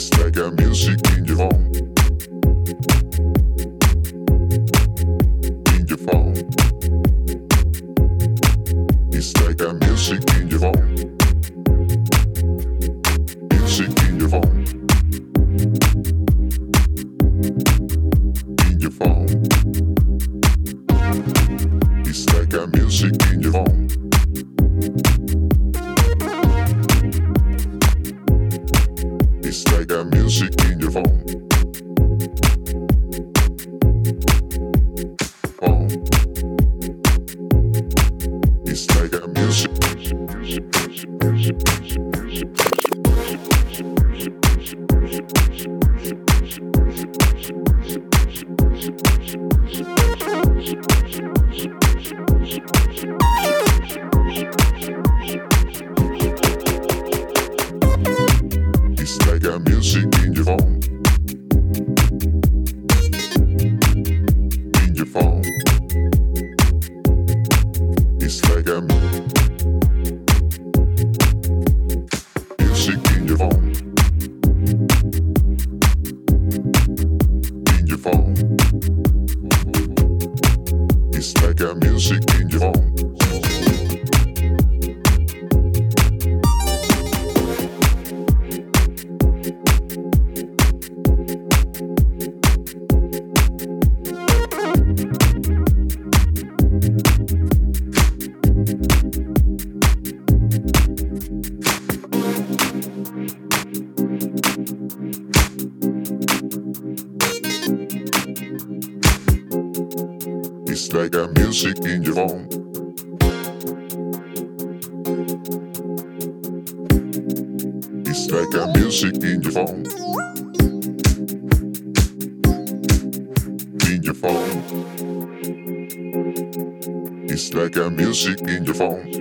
Slägga music in your home sit in your own. It's like a music in your phone. In your phone. It's like a music in your phone.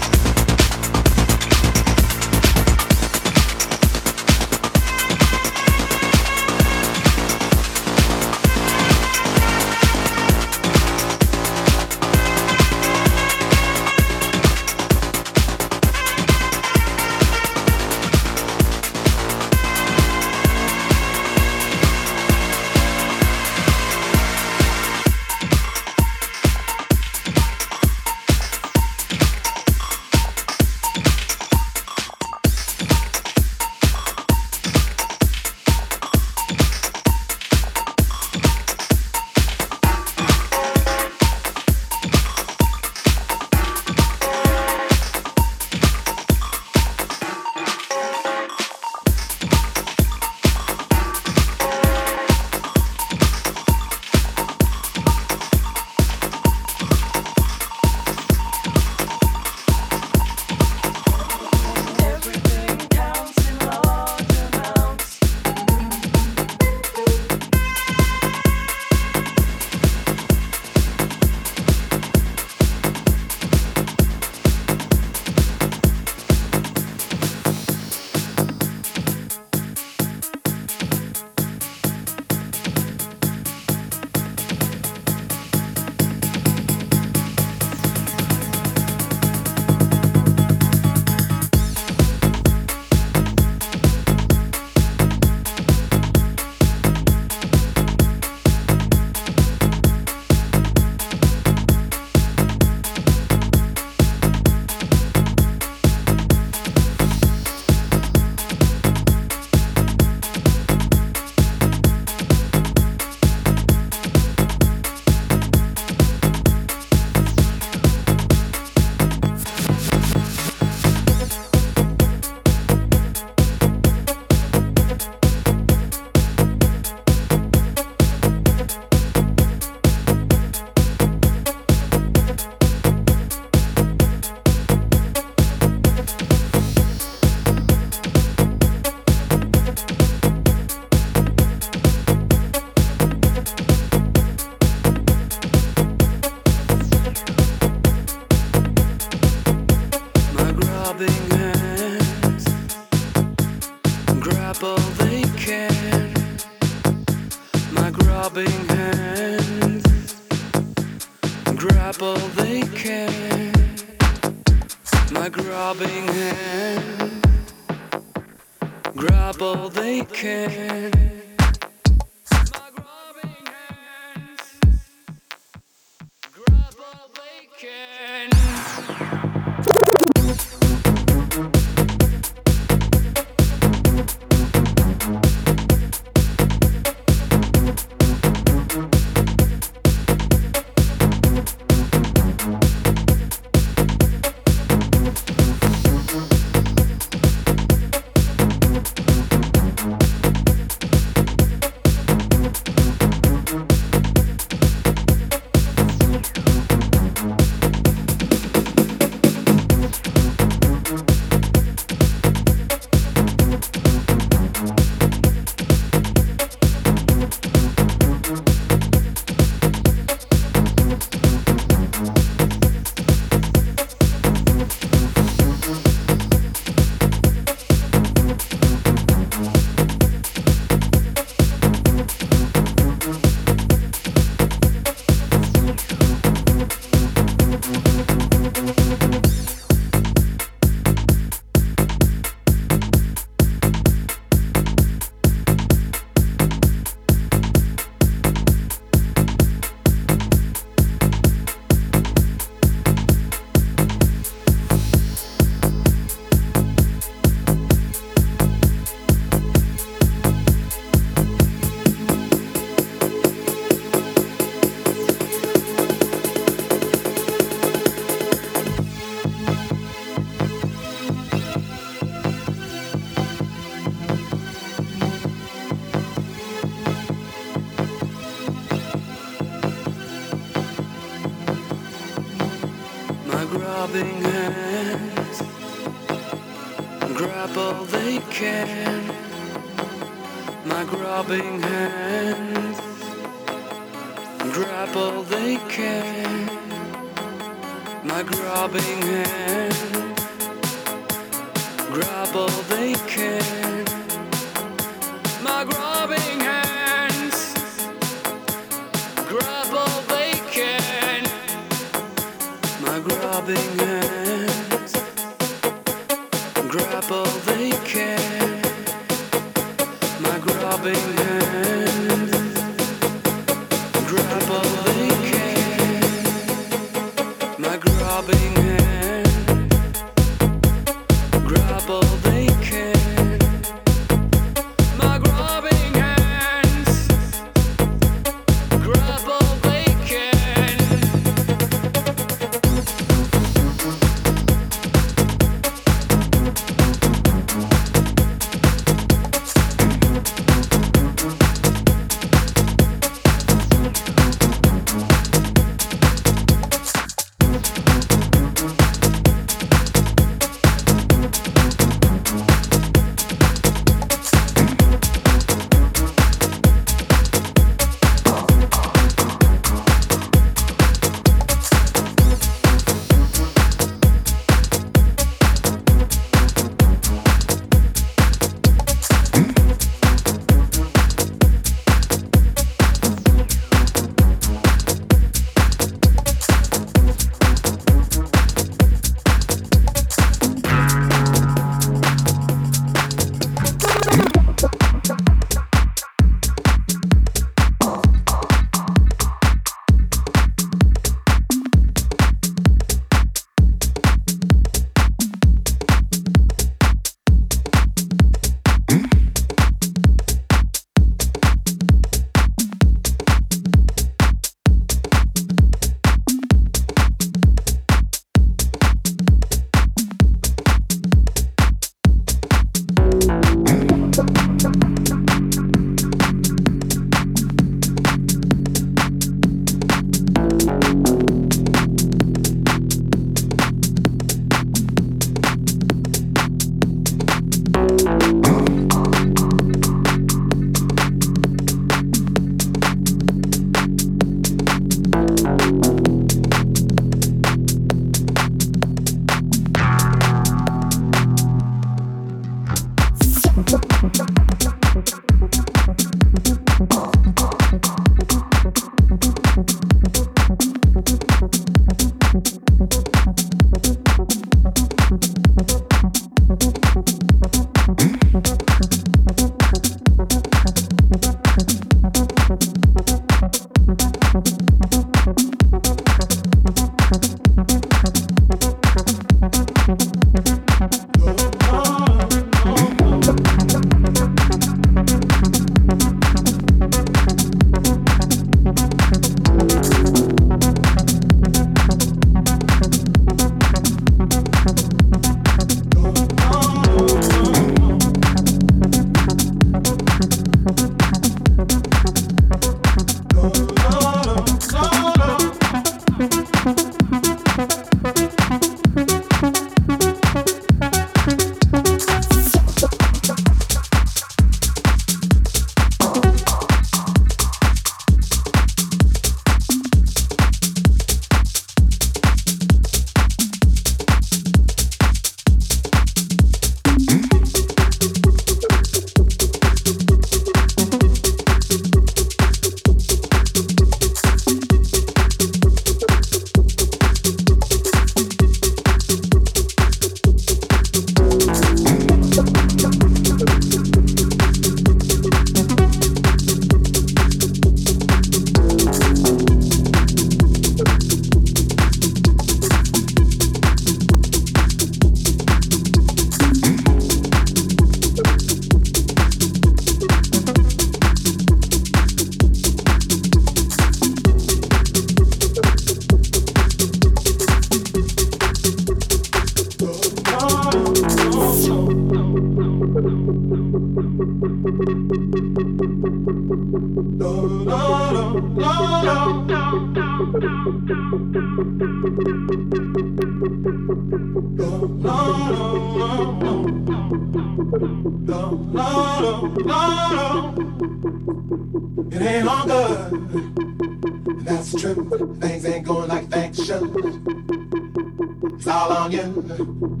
Thank you.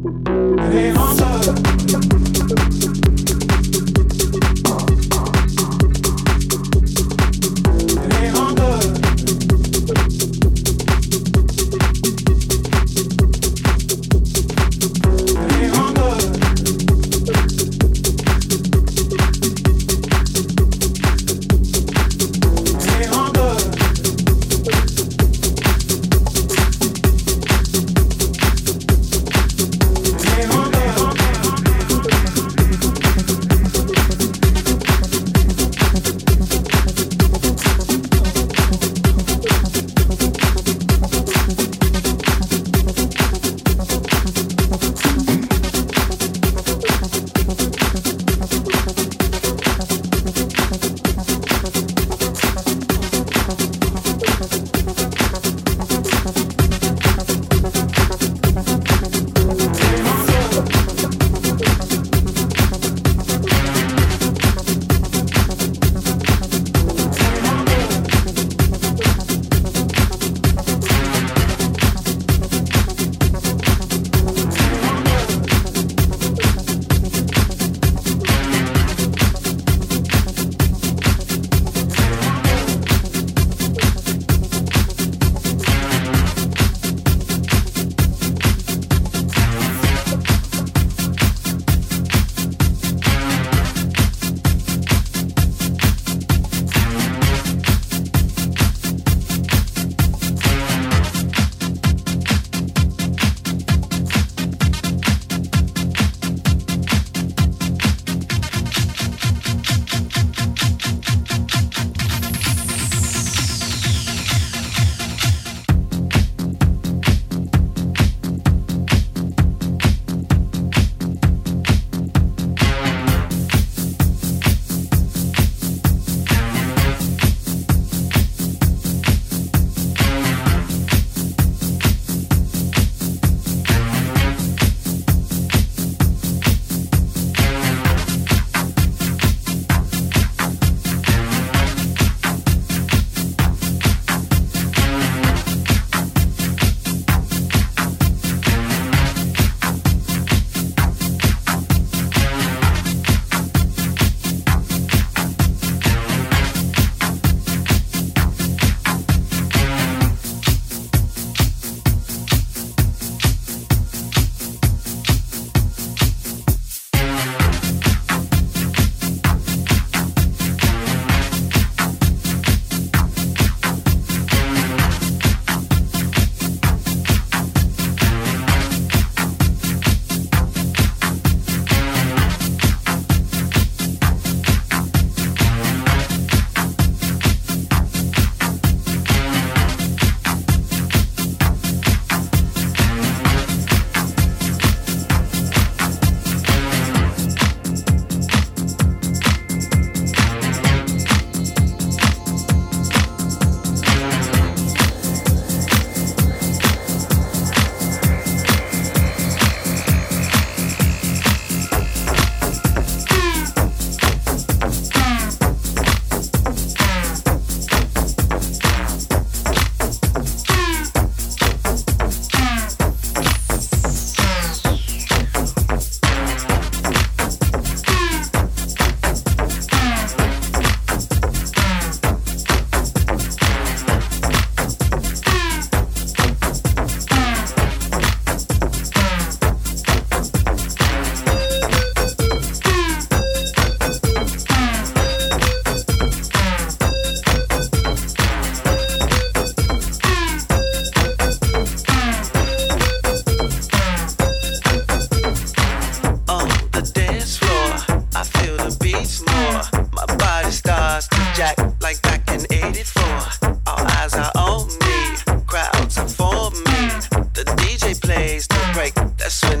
Pop.